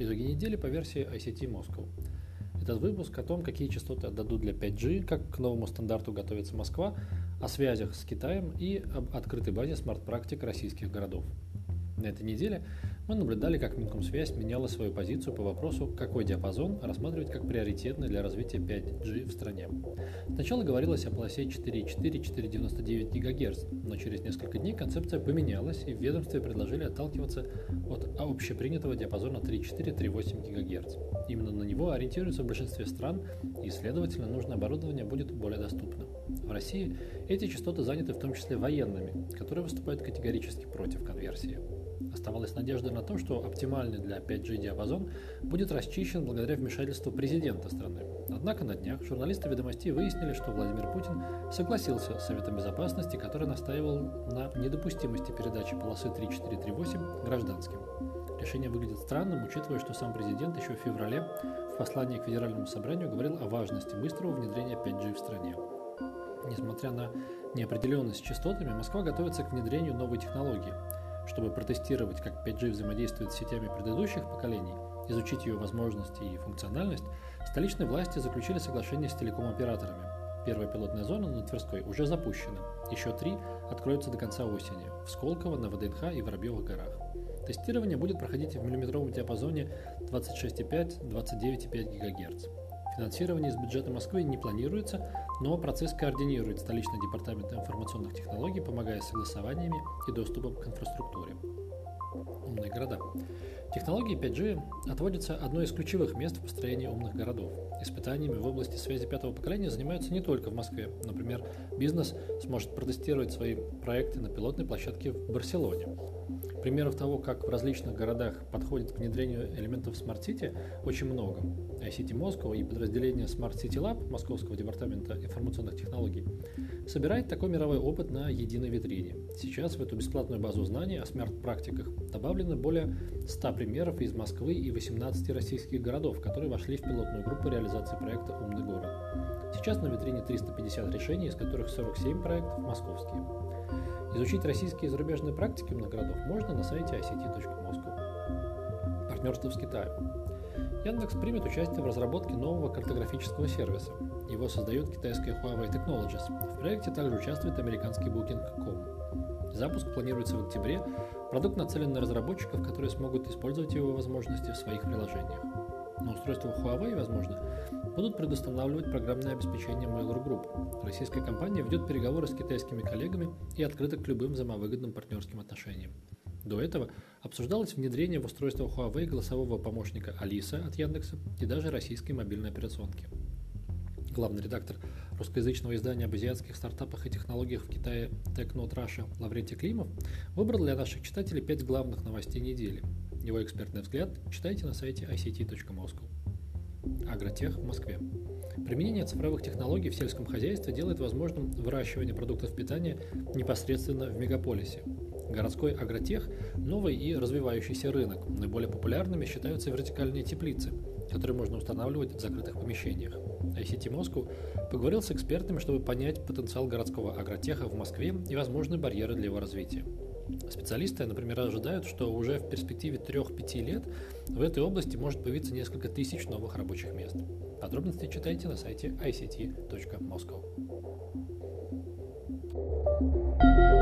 Итоги недели по версии ICT Moscow. Этот выпуск о том, какие частоты отдадут для 5G, как к новому стандарту готовится Москва, о связях с Китаем и об открытой базе смарт-практик российских городов. На этой неделе мы наблюдали, как Минкомсвязь меняла свою позицию по вопросу, какой диапазон рассматривать как приоритетный для развития 5G в стране. Сначала говорилось о полосе 4,4-4,99 ГГц, но через несколько дней концепция поменялась, и в ведомстве предложили отталкиваться от общепринятого диапазона 3,4-3,8 ГГц. Именно на него ориентируются в большинстве стран, и, следовательно, нужное оборудование будет более доступно. В России эти частоты заняты в том числе военными, которые выступают категорически против конверсии. Оставалась надежда на то, что оптимальный для 5G диапазон будет расчищен благодаря вмешательству президента страны. Однако на днях журналисты ведомостей выяснили, что Владимир Путин согласился с Советом Безопасности, который настаивал на недопустимости передачи полосы 3438 гражданским. Решение выглядит странным, учитывая, что сам президент еще в феврале в послании к Федеральному собранию говорил о важности быстрого внедрения 5G в стране. Несмотря на неопределенность с частотами, Москва готовится к внедрению новой технологии – чтобы протестировать, как 5G взаимодействует с сетями предыдущих поколений, изучить ее возможности и функциональность, столичные власти заключили соглашение с телеком-операторами. Первая пилотная зона на Тверской уже запущена. Еще три откроются до конца осени – в Сколково, на ВДНХ и Воробьевых горах. Тестирование будет проходить в миллиметровом диапазоне 26,5-29,5 ГГц. Финансирование из бюджета Москвы не планируется, но процесс координирует столичный департамент информационных технологий, помогая согласованиями и доступом к инфраструктуре. Умные города. Технологии 5G отводятся одной из ключевых мест в построении умных городов. Испытаниями в области связи пятого поколения занимаются не только в Москве. Например, бизнес сможет протестировать свои проекты на пилотной площадке в Барселоне. Примеров того, как в различных городах подходит к внедрению элементов Smart City, очень много. ICT Moscow и подразделение Smart City Lab Московского департамента информационных технологий собирает такой мировой опыт на единой витрине. Сейчас в эту бесплатную базу знаний о смарт-практиках добавлено более 100 примеров из Москвы и 18 российских городов, которые вошли в пилотную группу реализации проекта «Умный город». Сейчас на витрине 350 решений, из которых 47 проектов московские. Изучить российские и зарубежные практики умных городов можно на сайте ict.moscow. Партнерство с Китаем. Яндекс примет участие в разработке нового картографического сервиса. Его создает китайская Huawei Technologies. В проекте также участвует американский Booking.com. Запуск планируется в октябре. Продукт нацелен на разработчиков, которые смогут использовать его возможности в своих приложениях. На устройствах Huawei, возможно, будут предустанавливать программное обеспечение Mail.ru Group. Российская компания ведет переговоры с китайскими коллегами и открыта к любым взаимовыгодным партнерским отношениям. До этого обсуждалось внедрение в устройство Huawei голосового помощника Алиса от Яндекса и даже российской мобильной операционки. Главный редактор русскоязычного издания об азиатских стартапах и технологиях в Китае TechNote Russia Лаврентий Климов выбрал для наших читателей пять главных новостей недели. Его экспертный взгляд читайте на сайте ict.moscow. Агротех в Москве. Применение цифровых технологий в сельском хозяйстве делает возможным выращивание продуктов питания непосредственно в мегаполисе. Городской агротех – новый и развивающийся рынок. Наиболее популярными считаются вертикальные теплицы, которые можно устанавливать в закрытых помещениях. ICT Moscow поговорил с экспертами, чтобы понять потенциал городского агротеха в Москве и возможные барьеры для его развития. Специалисты, например, ожидают, что уже в перспективе 3-5 лет в этой области может появиться несколько тысяч новых рабочих мест. Подробности читайте на сайте ict.moscow. thank you